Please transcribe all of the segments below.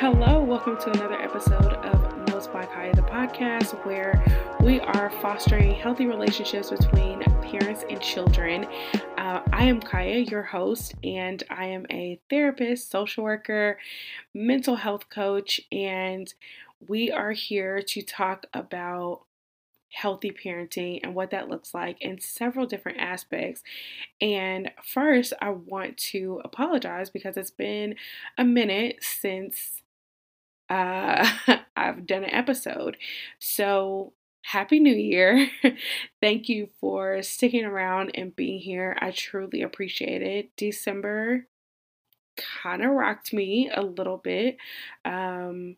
Hello, welcome to another episode of Notes by Kaya, the podcast, where we are fostering healthy relationships between parents and children. Uh, I am Kaya, your host, and I am a therapist, social worker, mental health coach, and we are here to talk about healthy parenting and what that looks like in several different aspects. And first, I want to apologize because it's been a minute since uh, I've done an episode. So, Happy New Year. Thank you for sticking around and being here. I truly appreciate it. December kind of rocked me a little bit. Um,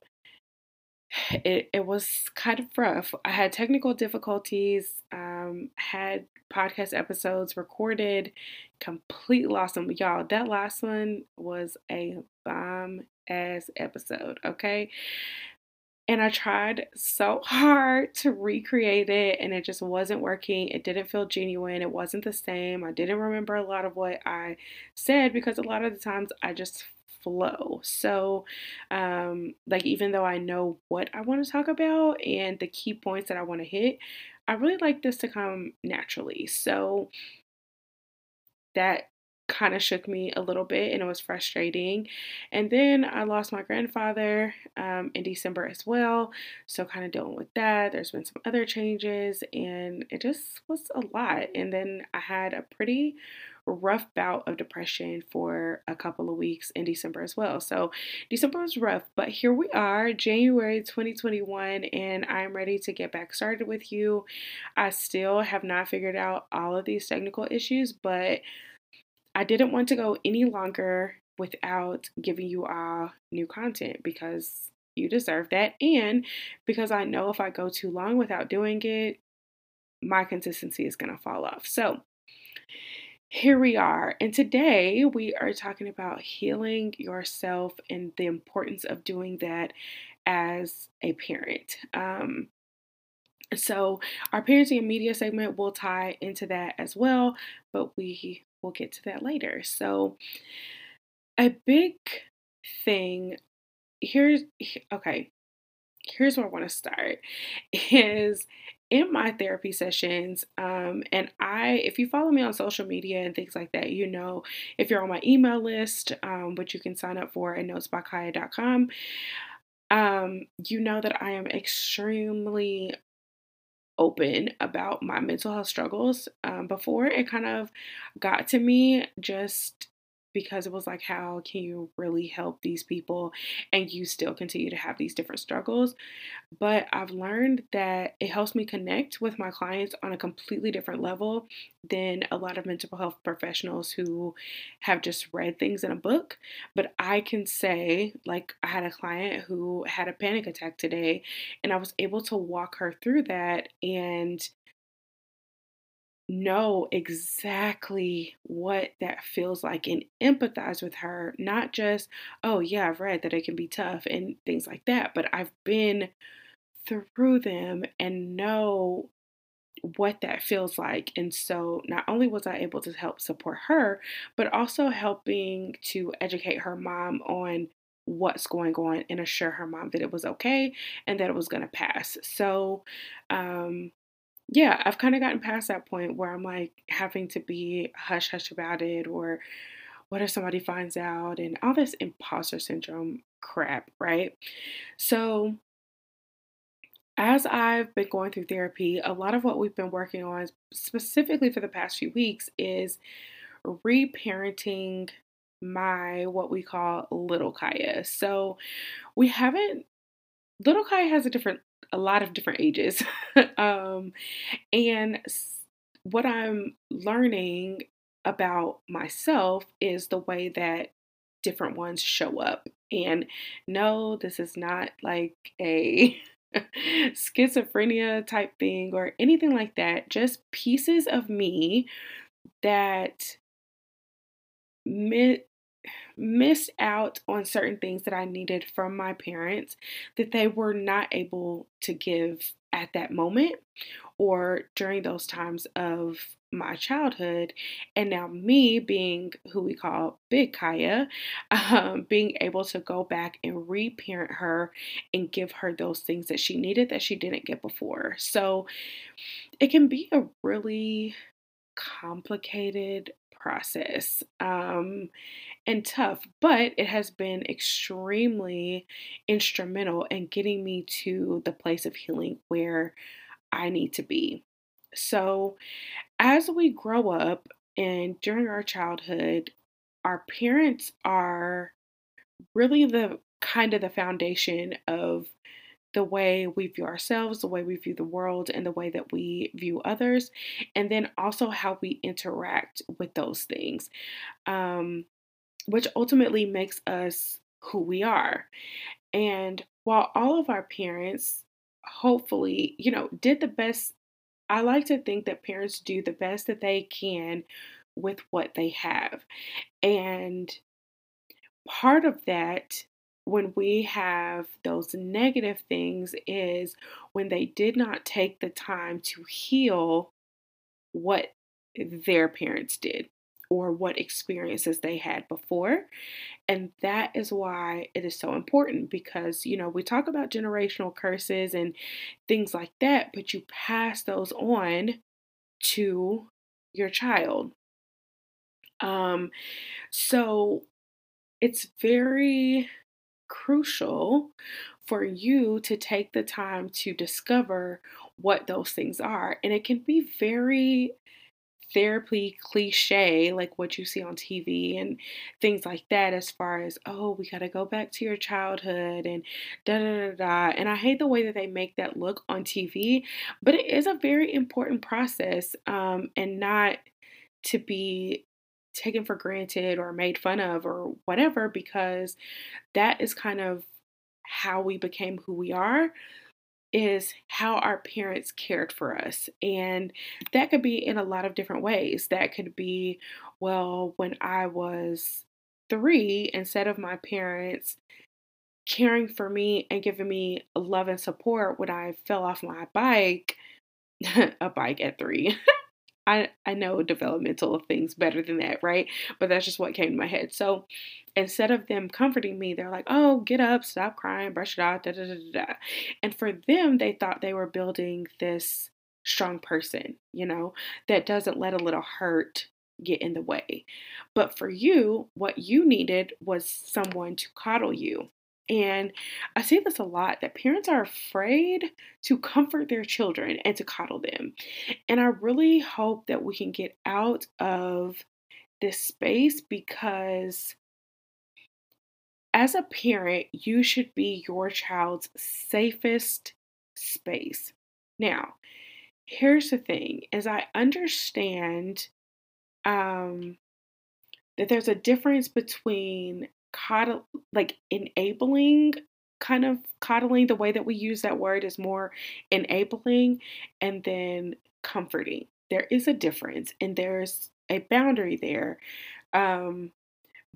it, it was kind of rough. I had technical difficulties, um, had podcast episodes recorded, Complete lost them. Y'all, that last one was a bomb ass episode, okay? And I tried so hard to recreate it and it just wasn't working. It didn't feel genuine. It wasn't the same. I didn't remember a lot of what I said because a lot of the times I just flow. So, um, like, even though I know what I want to talk about and the key points that I want to hit, I really like this to come naturally. So, that kind of shook me a little bit and it was frustrating. And then I lost my grandfather um, in December as well. So, kind of dealing with that. There's been some other changes and it just was a lot. And then I had a pretty rough bout of depression for a couple of weeks in December as well. So December was rough, but here we are, January 2021, and I'm ready to get back started with you. I still have not figured out all of these technical issues, but I didn't want to go any longer without giving you all new content because you deserve that. And because I know if I go too long without doing it, my consistency is going to fall off. So, here we are. And today we are talking about healing yourself and the importance of doing that as a parent. Um, so, our parenting and media segment will tie into that as well, but we will get to that later. So, a big thing here's okay, here's where I want to start is in my therapy sessions, um, and I, if you follow me on social media and things like that, you know, if you're on my email list, um, which you can sign up for at notesbykaya.com, um, you know that I am extremely open about my mental health struggles. Um, before it kind of got to me, just because it was like, how can you really help these people and you still continue to have these different struggles? But I've learned that it helps me connect with my clients on a completely different level than a lot of mental health professionals who have just read things in a book. But I can say, like, I had a client who had a panic attack today, and I was able to walk her through that and know exactly what that feels like and empathize with her. Not just, oh, yeah, I've read that it can be tough and things like that, but I've been through them and know what that feels like. And so not only was I able to help support her, but also helping to educate her mom on what's going on and assure her mom that it was okay and that it was going to pass. So, um, yeah, I've kind of gotten past that point where I'm like having to be hush hush about it or what if somebody finds out and all this imposter syndrome crap, right? So, as I've been going through therapy, a lot of what we've been working on, specifically for the past few weeks, is reparenting my what we call little Kaya. So, we haven't, little Kaya has a different a lot of different ages. um, and what I'm learning about myself is the way that different ones show up. And no, this is not like a schizophrenia type thing or anything like that. Just pieces of me that missed out on certain things that I needed from my parents that they were not able to give at that moment or during those times of my childhood. And now, me being who we call Big Kaya, um, being able to go back and reparent her and give her those things that she needed that she didn't get before. So, it can be a really complicated process um, and tough, but it has been extremely instrumental in getting me to the place of healing where I need to be. So, as we grow up and during our childhood, our parents are really the kind of the foundation of the way we view ourselves, the way we view the world, and the way that we view others, and then also how we interact with those things, um, which ultimately makes us who we are. And while all of our parents, hopefully, you know, did the best, I like to think that parents do the best that they can with what they have. And part of that when we have those negative things is when they did not take the time to heal what their parents did or what experiences they had before. And that is why it is so important because, you know, we talk about generational curses and things like that, but you pass those on to your child. Um, so it's very crucial for you to take the time to discover what those things are. And it can be very therapy cliche, like what you see on TV and things like that, as far as, oh, we got to go back to your childhood and da da da da. And I hate the way that they make that look on TV, but it is a very important process um, and not to be taken for granted or made fun of or whatever because that is kind of how we became who we are is how our parents cared for us. And that could be in a lot of different ways. That could be, well, when I was three, instead of my parents caring for me and giving me love and support when I fell off my bike, a bike at three. I, I know developmental things better than that, right? But that's just what came to my head. So instead of them comforting me, they're like, oh, get up, stop crying, brush it off, da da da da. And for them, they thought they were building this strong person, you know, that doesn't let a little hurt get in the way. But for you, what you needed was someone to coddle you, and I see this a lot that parents are afraid to comfort their children and to coddle them. And I really hope that we can get out of this space because as a parent, you should be your child's safest space. Now, here's the thing as I understand um, that there's a difference between coddle like enabling kind of coddling the way that we use that word is more enabling and then comforting. There is a difference and there's a boundary there um,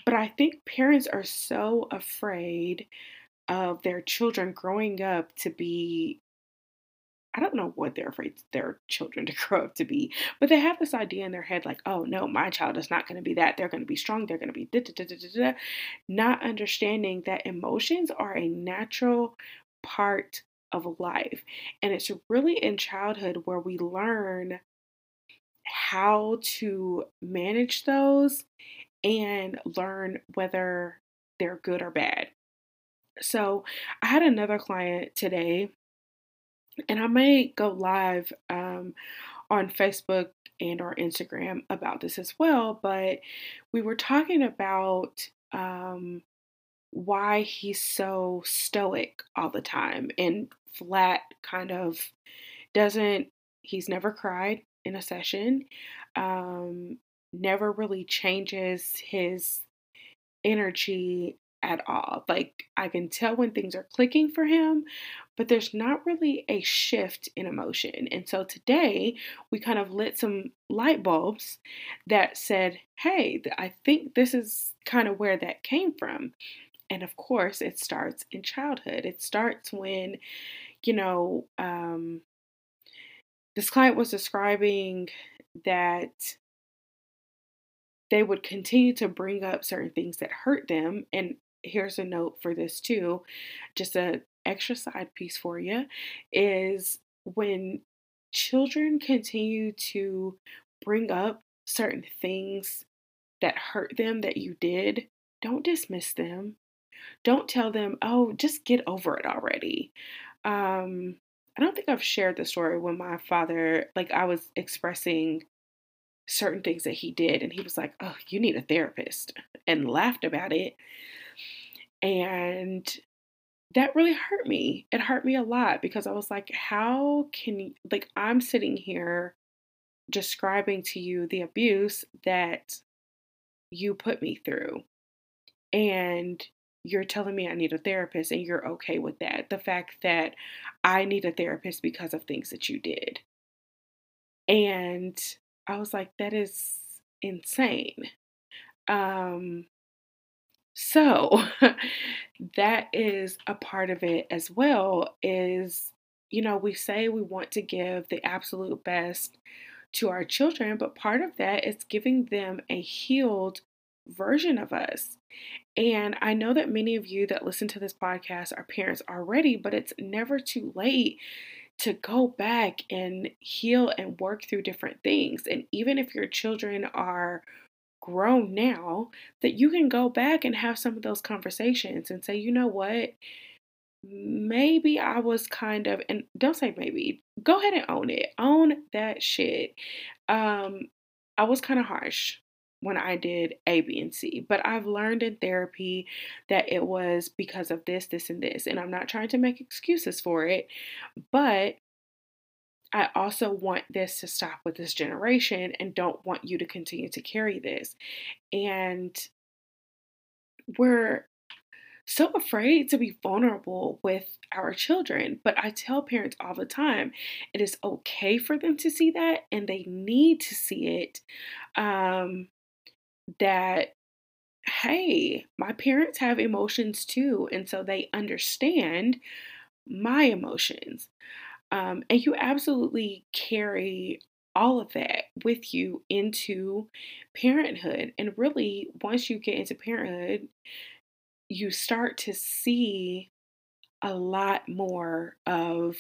but i think parents are so afraid of their children growing up to be I don't know what they're afraid their children to grow up to be, but they have this idea in their head like, oh no, my child is not going to be that. They're going to be strong. They're going to be da, da, da, not understanding that emotions are a natural part of life. And it's really in childhood where we learn how to manage those and learn whether they're good or bad. So, I had another client today and I may go live um, on Facebook and or Instagram about this as well. But we were talking about um, why he's so stoic all the time and flat, kind of doesn't. He's never cried in a session. Um, never really changes his energy at all. Like I can tell when things are clicking for him, but there's not really a shift in emotion. And so today we kind of lit some light bulbs that said, hey, I think this is kind of where that came from. And of course, it starts in childhood. It starts when, you know, um, this client was describing that they would continue to bring up certain things that hurt them. And here's a note for this too, just a extra side piece for you is when children continue to bring up certain things that hurt them that you did, don't dismiss them. Don't tell them, oh, just get over it already. Um, I don't think I've shared the story when my father, like, I was expressing certain things that he did, and he was like, oh, you need a therapist, and laughed about it. And that really hurt me. It hurt me a lot because I was like, how can you, like, I'm sitting here describing to you the abuse that you put me through. And you're telling me I need a therapist and you're okay with that. The fact that I need a therapist because of things that you did. And I was like, that is insane. Um, so that is a part of it as well is you know, we say we want to give the absolute best to our children, but part of that is giving them a healed version of us. And I know that many of you that listen to this podcast are parents already, but it's never too late to go back and heal and work through different things. And even if your children are grown now, that you can go back and have some of those conversations and say, you know what? Maybe I was kind of, and don't say maybe, go ahead and own it. Own that shit. Um, I was kind of harsh when I did A, B, and C. But I've learned in therapy that it was because of this, this, and this. And I'm not trying to make excuses for it, but I also want this to stop with this generation and don't want you to continue to carry this. And we're so afraid to be vulnerable with our children. But I tell parents all the time it is okay for them to see that and they need to see it. Um, that hey, my parents have emotions too, and so they understand my emotions. Um, and you absolutely carry all of that with you into parenthood. And really, once you get into parenthood, you start to see a lot more of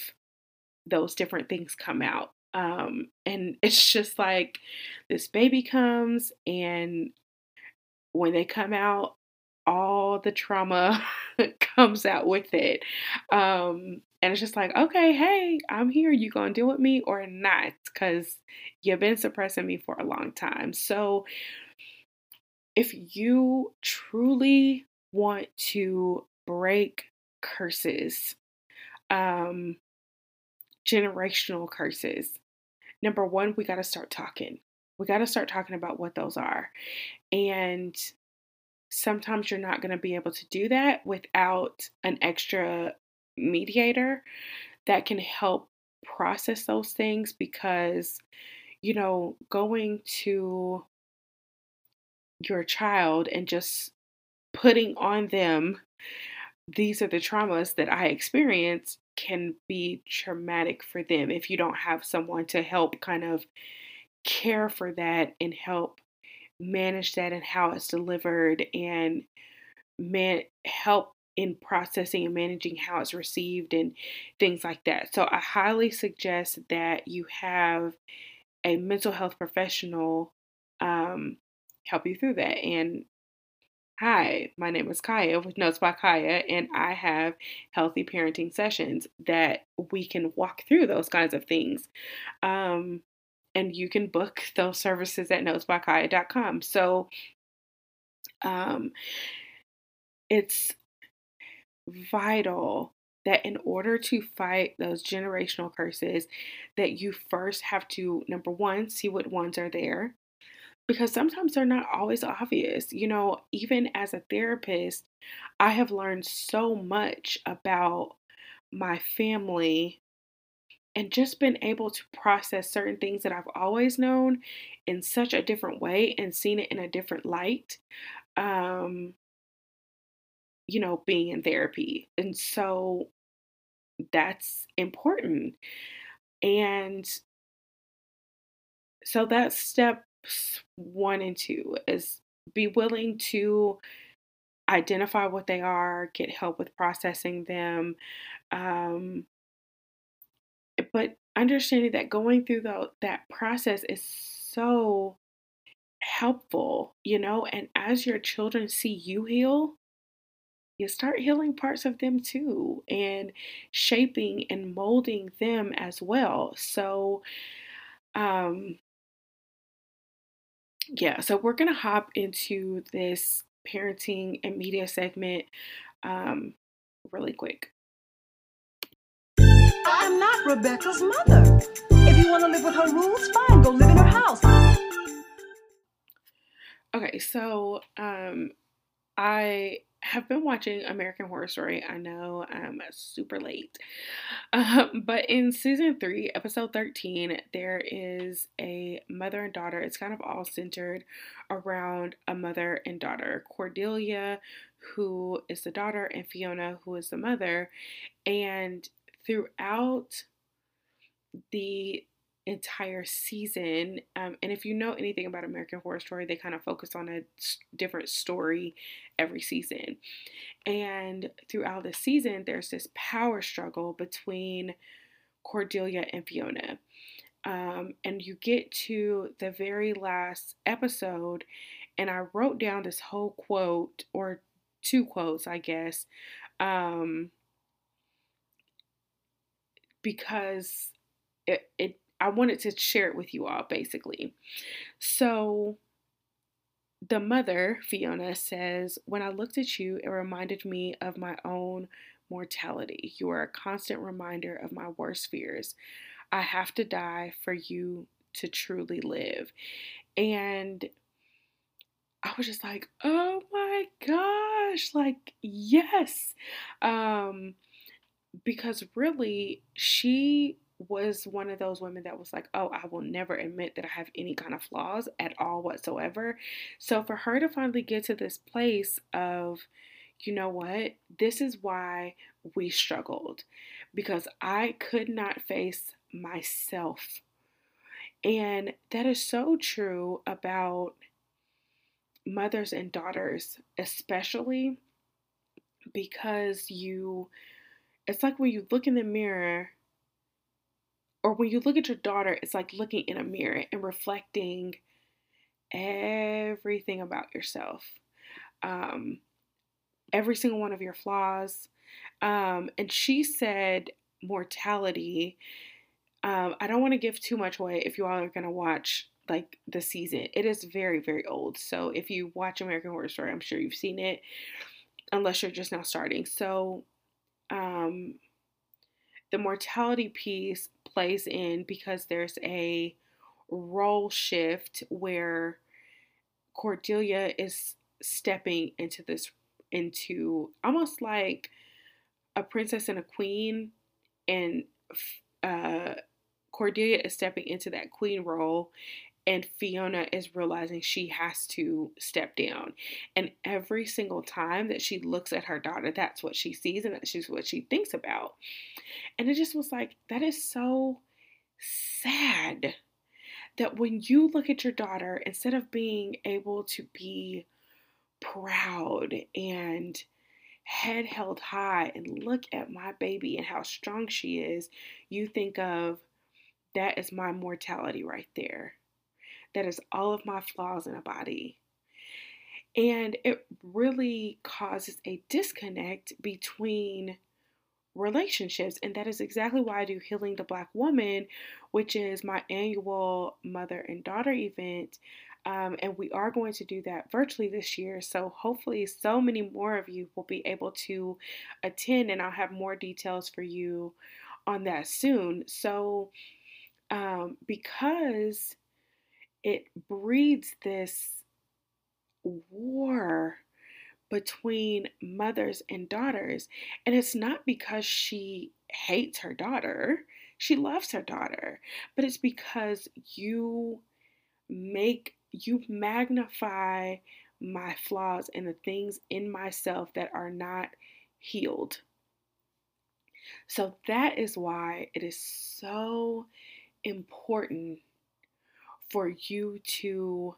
those different things come out. Um, and it's just like this baby comes, and when they come out, all the trauma comes out with it. Um, and it's just like, okay, hey, I'm here. You gonna deal with me or not? Because you've been suppressing me for a long time. So if you truly want to break curses, um, generational curses, number one, we got to start talking. We got to start talking about what those are. And sometimes you're not going to be able to do that without an extra mediator that can help process those things because, you know, going to your child and just putting on them these are the traumas that I experienced can be traumatic for them if you don't have someone to help kind of care for that and help manage that and how it's delivered and man help in processing and managing how it's received and things like that. So I highly suggest that you have a mental health professional um, help you through that. And hi, my name is Kaya with Notes by Kaya, and I have healthy parenting sessions that we can walk through those kinds of things. Um, and you can book those services at notesbykaya.com. So um, it's vital that in order to fight those generational curses that you first have to number one see what ones are there because sometimes they're not always obvious you know even as a therapist i have learned so much about my family and just been able to process certain things that I've always known in such a different way and seen it in a different light. Um, you know, being in therapy. And so that's important. And so that's steps one and two is be willing to identify what they are, get help with processing them. Um, but understanding that going through the, that process is so helpful, you know, and as your children see you heal, you start healing parts of them too and shaping and molding them as well. So, um, yeah, so we're going to hop into this parenting and media segment um, really quick. I'm not Rebecca's mother. If you want to live with her rules, fine, go live in her house. Okay, so um, I have been watching American Horror Story. I know I'm super late. Um, but in season three, episode 13, there is a mother and daughter. It's kind of all centered around a mother and daughter Cordelia, who is the daughter, and Fiona, who is the mother. And throughout the entire season. Um, and if you know anything about American Horror Story, they kind of focus on a different story every season. And throughout the season, there's this power struggle between Cordelia and Fiona. Um, and you get to the very last episode, and I wrote down this whole quote, or two quotes, I guess, um, because it, it I wanted to share it with you all basically. So the mother, Fiona, says, When I looked at you, it reminded me of my own mortality. You are a constant reminder of my worst fears. I have to die for you to truly live. And I was just like, oh my gosh, like, yes. Um, because really, she was one of those women that was like, oh, I will never admit that I have any kind of flaws at all whatsoever. So for her to finally get to this place of, you know what, this is why we struggled because I could not face myself. And that is so true about mothers and daughters, especially because you, it's like when you look in the mirror or when you look at your daughter, it's like looking in a mirror and reflecting everything about yourself. Um, every single one of your flaws. Um, and she said mortality. Um, I don't want to give too much away if you all are going to watch like the season. It is very, very old. So if you watch American Horror Story, I'm sure you've seen it, unless you're just now starting. So, um, the mortality piece plays in because there's a role shift where Cordelia is stepping into this into almost like a princess and a queen and uh Cordelia is stepping into that queen role and Fiona is realizing she has to step down. And every single time that she looks at her daughter, that's what she sees and that's what she thinks about. And it just was like, that is so sad that when you look at your daughter, instead of being able to be proud and head held high and look at my baby and how strong she is, you think of that is my mortality right there. That is all of my flaws in a body. And it really causes a disconnect between relationships. And that is exactly why I do Healing the Black Woman, which is my annual mother and daughter event. Um, and we are going to do that virtually this year. So hopefully, so many more of you will be able to attend, and I'll have more details for you on that soon. So, um, because it breeds this war between mothers and daughters. And it's not because she hates her daughter, she loves her daughter, but it's because you make, you magnify my flaws and the things in myself that are not healed. So that is why it is so important for you to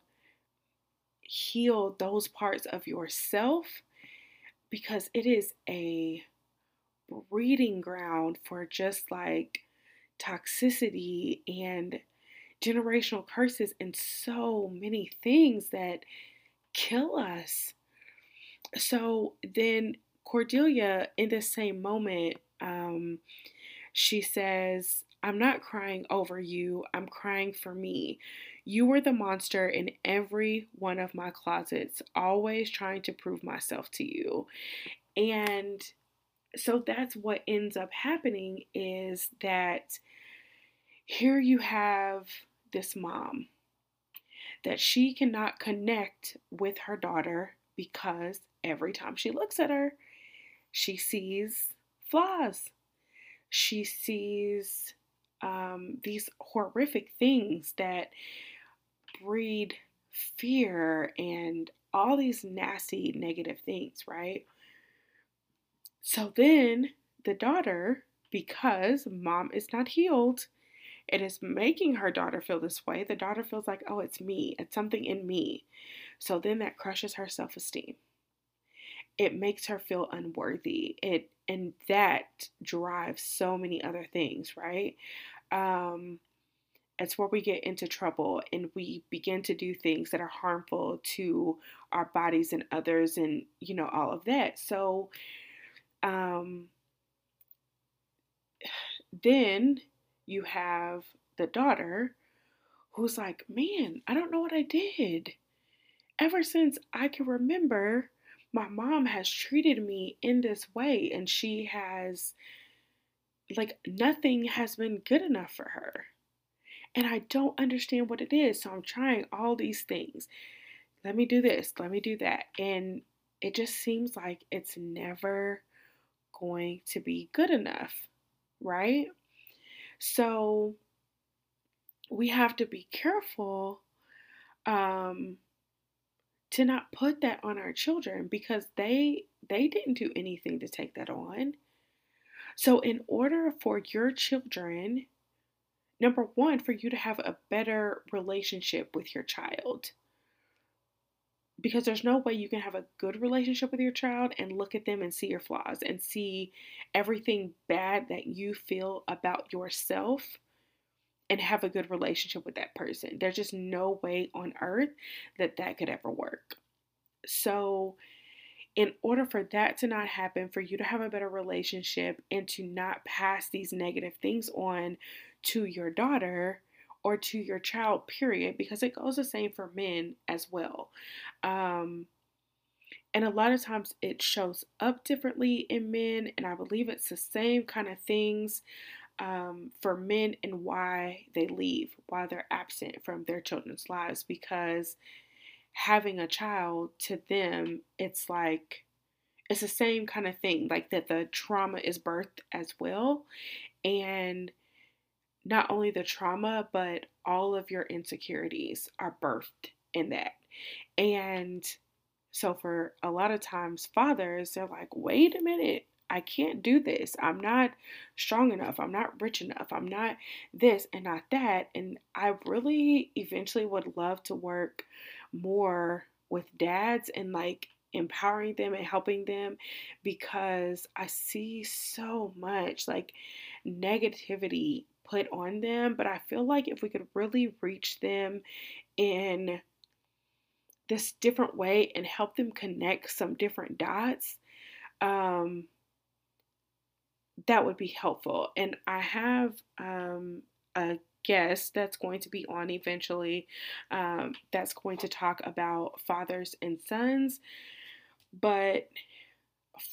heal those parts of yourself because it is a breeding ground for just like toxicity and generational curses and so many things that kill us. So then Cordelia, in the same moment, um, she says, I'm not crying over you, I'm crying for me. You were the monster in every one of my closets, always trying to prove myself to you. And so that's what ends up happening is that here you have this mom that she cannot connect with her daughter because every time she looks at her, she sees flaws. She sees um, these horrific things that breed fear and all these nasty negative things, right? So then the daughter, because mom is not healed, it is making her daughter feel this way. The daughter feels like, oh, it's me, it's something in me. So then that crushes her self esteem. It makes her feel unworthy. It and that drives so many other things, right? Um, it's where we get into trouble and we begin to do things that are harmful to our bodies and others and you know all of that so um then you have the daughter who's like man i don't know what i did ever since i can remember my mom has treated me in this way and she has like nothing has been good enough for her and I don't understand what it is. So I'm trying all these things. Let me do this, let me do that. And it just seems like it's never going to be good enough, right? So we have to be careful um, to not put that on our children because they they didn't do anything to take that on. So in order for your children number one, for you to have a better relationship with your child. Because there's no way you can have a good relationship with your child and look at them and see your flaws and see everything bad that you feel about yourself and have a good relationship with that person. There's just no way on earth that that could ever work. So, in order for that to not happen, for you to have a better relationship and to not pass these negative things on to your daughter or to your child, period, because it goes the same for men as well. Um, and a lot of times it shows up differently in men, and I believe it's the same kind of things um, for men and why they leave, why they're absent from their children's lives, because having a child to them, it's like, it's the same kind of thing, like that the trauma is birthed as well. And not only the trauma, but all of your insecurities are birthed in that. And so, for a lot of times, fathers, they're like, wait a minute, I can't do this. I'm not strong enough. I'm not rich enough. I'm not this and not that. And I really eventually would love to work more with dads and like empowering them and helping them because I see so much like negativity put on them, but I feel like if we could really reach them in this different way and help them connect some different dots, um, that would be helpful. And I have um, a guest that's going to be on eventually um, that's going to talk about fathers and sons. But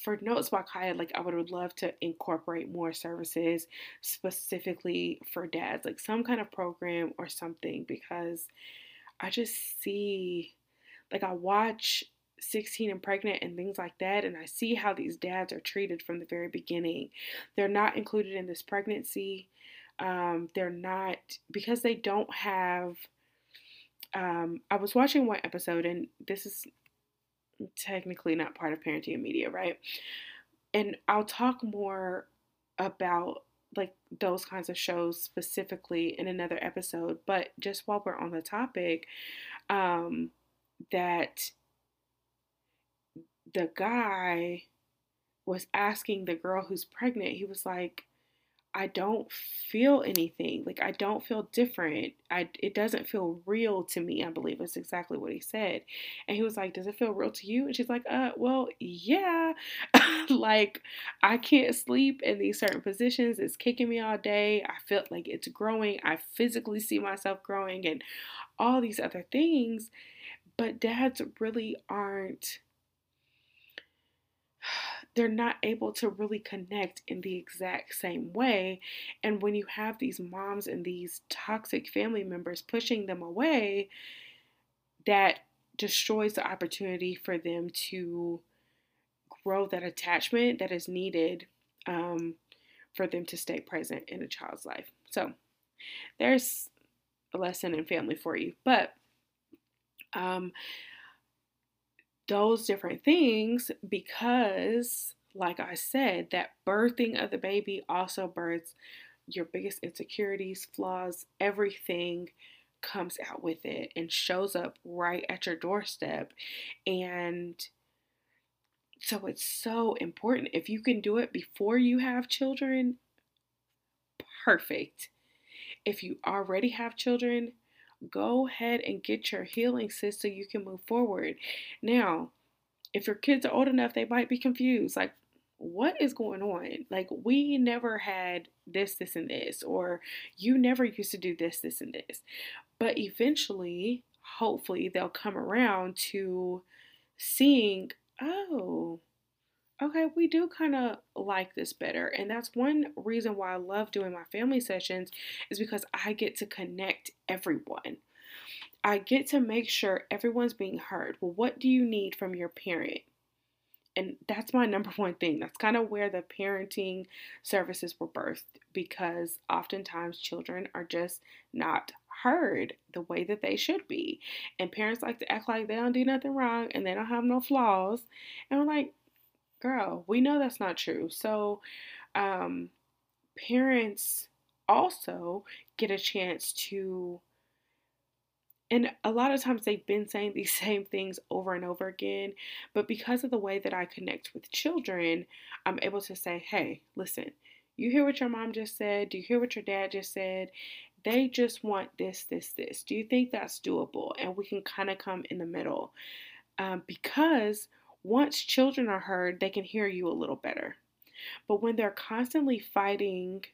for Notes by Kaya, like I would love to incorporate more services specifically for dads, like some kind of program or something, because I just see, like, I watch 16 and pregnant and things like that, and I see how these dads are treated from the very beginning. They're not included in this pregnancy. Um, they're not because they don't have. Um, I was watching one episode, and this is technically not part of parenting and media, right? And I'll talk more about like those kinds of shows specifically in another episode. But just while we're on the topic, um, that the guy was asking the girl who's pregnant, he was like, I don't feel anything. Like I don't feel different. I it doesn't feel real to me. I believe is exactly what he said. And he was like, "Does it feel real to you?" And she's like, "Uh, well, yeah. like I can't sleep in these certain positions. It's kicking me all day. I feel like it's growing. I physically see myself growing and all these other things. But dads really aren't they're not able to really connect in the exact same way. And when you have these moms and these toxic family members pushing them away, that destroys the opportunity for them to grow that attachment that is needed um, for them to stay present in a child's life. So there's a lesson in family for you. But um, those different things because, like I said, that birthing of the baby also births your biggest insecurities, flaws, everything comes out with it and shows up right at your doorstep. And so it's so important. If you can do it before you have children, perfect. If you already have children, go ahead and get your healing sis so you can move forward. Now, if your kids are old enough, they might be confused. Like, what is going on? Like, we never had this, this, and this, or you never used to do this, this, and this. But eventually, hopefully, they'll come around to seeing, oh, okay, we do kind of like this better. And that's one reason why I love doing my family sessions is because I get to connect everyone. I get to make sure everyone's being heard. Well, what do you need from your parent? And that's my number one thing. That's kind of where the parenting services were birthed because oftentimes children are just not heard the way that they should be. And parents like to act like they don't do nothing wrong and they don't have no flaws. And I'm like, girl, we know that's not true. So, um, parents also get a chance to, and a lot of times they've been saying these same things over and over again, but because of the way that I connect with children, I'm able to say, hey, listen, you hear what your mom just said? Do you hear what your dad just said? They just want this, this, this. Do you think that's doable? And we can kind of come in the middle. Um, because once children are heard, they can hear you a little better. But when they're constantly fighting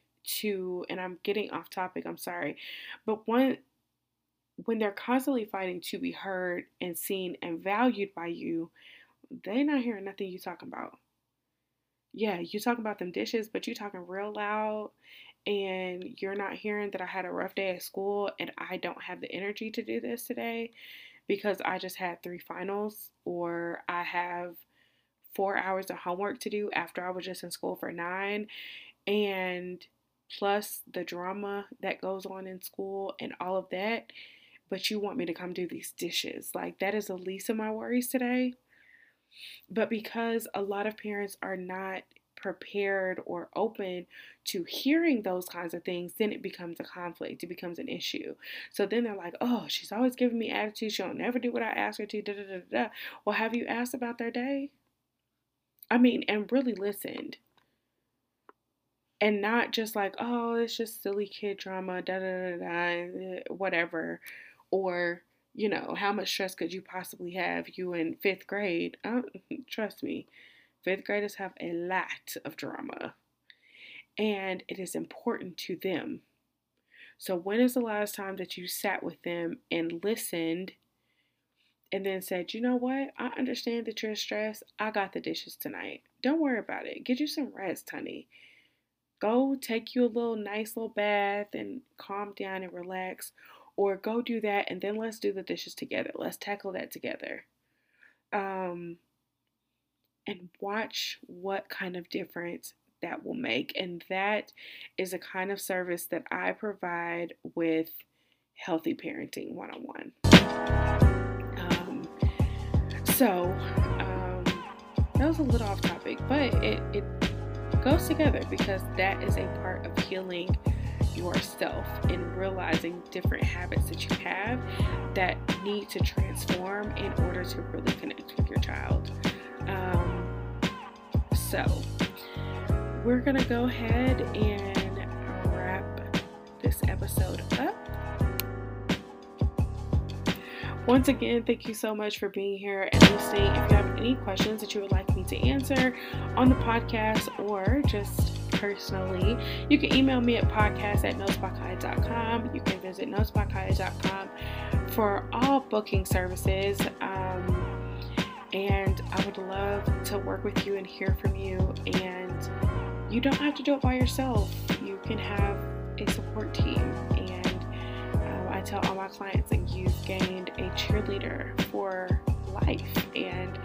to, and I'm getting off topic, I'm sorry, but when when they're constantly fighting to be heard and seen and valued by you, they're not hearing nothing you talking about. Yeah, you talking about them dishes, but you talking real loud and you're not hearing that I had a rough day at school and I don't have the energy to do this today because I just had three finals or I have four hours of homework to do after I was just in school for nine. And plus the drama that goes on in school and all of that. But you want me to come do these dishes. Like, that is the least of my worries today. But because a lot of parents are not prepared or open to hearing those kinds of things, then it becomes a conflict. It becomes an issue. So then they're like, oh, she's always giving me attitude. She'll never do what I ask her to. Da, da, da, da. Well, have you asked about their day? I mean, and really listened. And not just like, oh, it's just silly kid drama, da da da da, whatever. Or, you know, how much stress could you possibly have you in fifth grade? Uh, trust me, Fifth graders have a lot of drama, and it is important to them. So, when is the last time that you sat with them and listened and then said, you know what? I understand that you're stressed. I got the dishes tonight. Don't worry about it. Get you some rest, honey. Go take you a little nice little bath and calm down and relax. Or go do that and then let's do the dishes together. Let's tackle that together. Um, and watch what kind of difference that will make. And that is a kind of service that I provide with Healthy Parenting One on One. So, um, that was a little off topic, but it, it goes together because that is a part of healing yourself and realizing different habits that you have that need to transform in order to really connect with your child. Um, so, we're going to go ahead and wrap this episode up. Once again, thank you so much for being here and listening. If you have any questions that you would like me to answer on the podcast or just personally, you can email me at podcast at notesbykaya.com. You can visit notesbykaya.com for all booking services. Um, and I would love to work with you and hear from you. And you don't have to do it by yourself, you can have a support team. And um, I tell all my clients that you've gained a cheerleader for life. And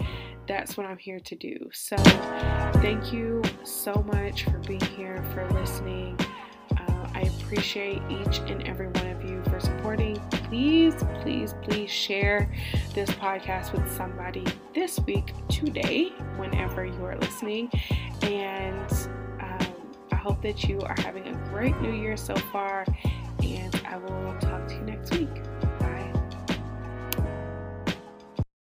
that's what I'm here to do. So, thank you so much for being here, for listening. Uh, I appreciate each and every one please, please, please share this podcast with somebody this week, today, whenever you are listening. And um, I hope that you are having a great new year so far. And I will talk to you next week.